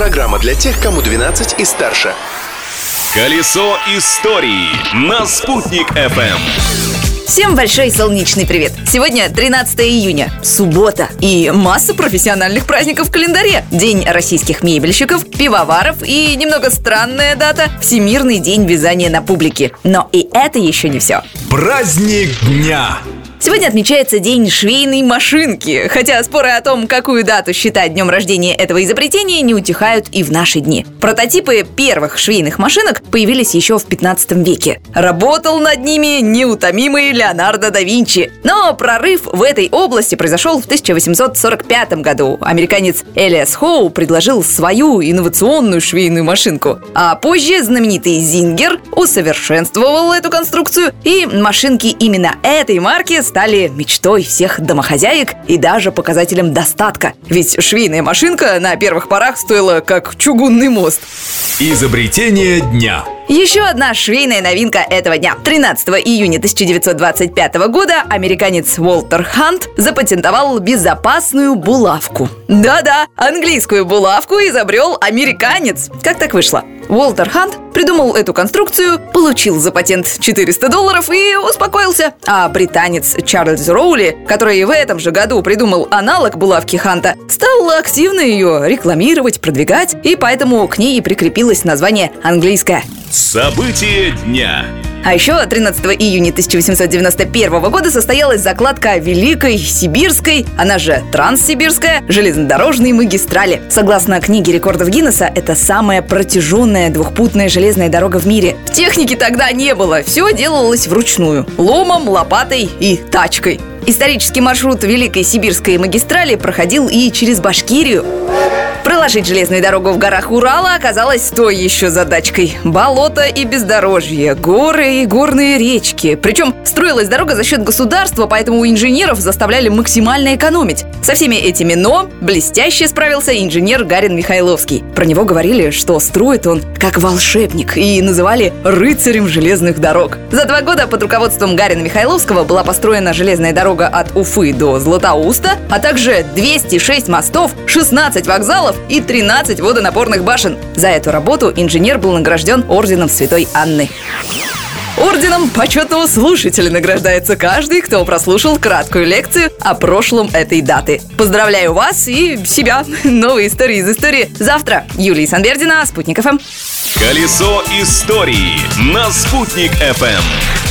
Программа для тех, кому 12 и старше. Колесо истории на «Спутник FM. Всем большой солнечный привет! Сегодня 13 июня, суббота и масса профессиональных праздников в календаре. День российских мебельщиков, пивоваров и немного странная дата – Всемирный день вязания на публике. Но и это еще не все. Праздник дня! Сегодня отмечается День швейной машинки, хотя споры о том, какую дату считать днем рождения этого изобретения, не утихают и в наши дни. Прототипы первых швейных машинок появились еще в 15 веке. Работал над ними неутомимый Леонардо да Винчи. Но прорыв в этой области произошел в 1845 году. Американец Элиас Хоу предложил свою инновационную швейную машинку. А позже знаменитый Зингер усовершенствовал эту конструкцию, и машинки именно этой марки стали мечтой всех домохозяек и даже показателем достатка. Ведь швейная машинка на первых порах стоила как чугунный мост. Изобретение дня. Еще одна швейная новинка этого дня. 13 июня 1925 года американец Уолтер Хант запатентовал безопасную булавку. Да-да, английскую булавку изобрел американец. Как так вышло? Уолтер Хант придумал эту конструкцию, получил за патент 400 долларов и успокоился. А британец Чарльз Роули, который в этом же году придумал аналог булавки Ханта, стал активно ее рекламировать, продвигать, и поэтому к ней прикрепилось название английское. События дня. А еще 13 июня 1891 года состоялась закладка Великой Сибирской, она же Транссибирская, железнодорожной магистрали. Согласно книге рекордов Гиннесса, это самая протяженная двухпутная железная дорога в мире. Техники тогда не было, все делалось вручную. Ломом, лопатой и тачкой. Исторический маршрут Великой Сибирской магистрали проходил и через Башкирию. Проложить железную дорогу в горах Урала оказалось той еще задачкой. Болото и бездорожье, горы и горные речки. Причем строилась дорога за счет государства, поэтому у инженеров заставляли максимально экономить. Со всеми этими «но» блестяще справился инженер Гарин Михайловский. Про него говорили, что строит он как волшебник и называли рыцарем железных дорог. За два года под руководством Гарина Михайловского была построена железная дорога от Уфы до Златоуста, а также 206 мостов, 16 вокзалов и 13 водонапорных башен. За эту работу инженер был награжден орденом Святой Анны. Орденом почетного слушателя награждается каждый, кто прослушал краткую лекцию о прошлом этой даты. Поздравляю вас и себя. Новые истории из истории завтра. Юлия Санбердина, Спутник ФМ. Колесо истории на «Спутник FM.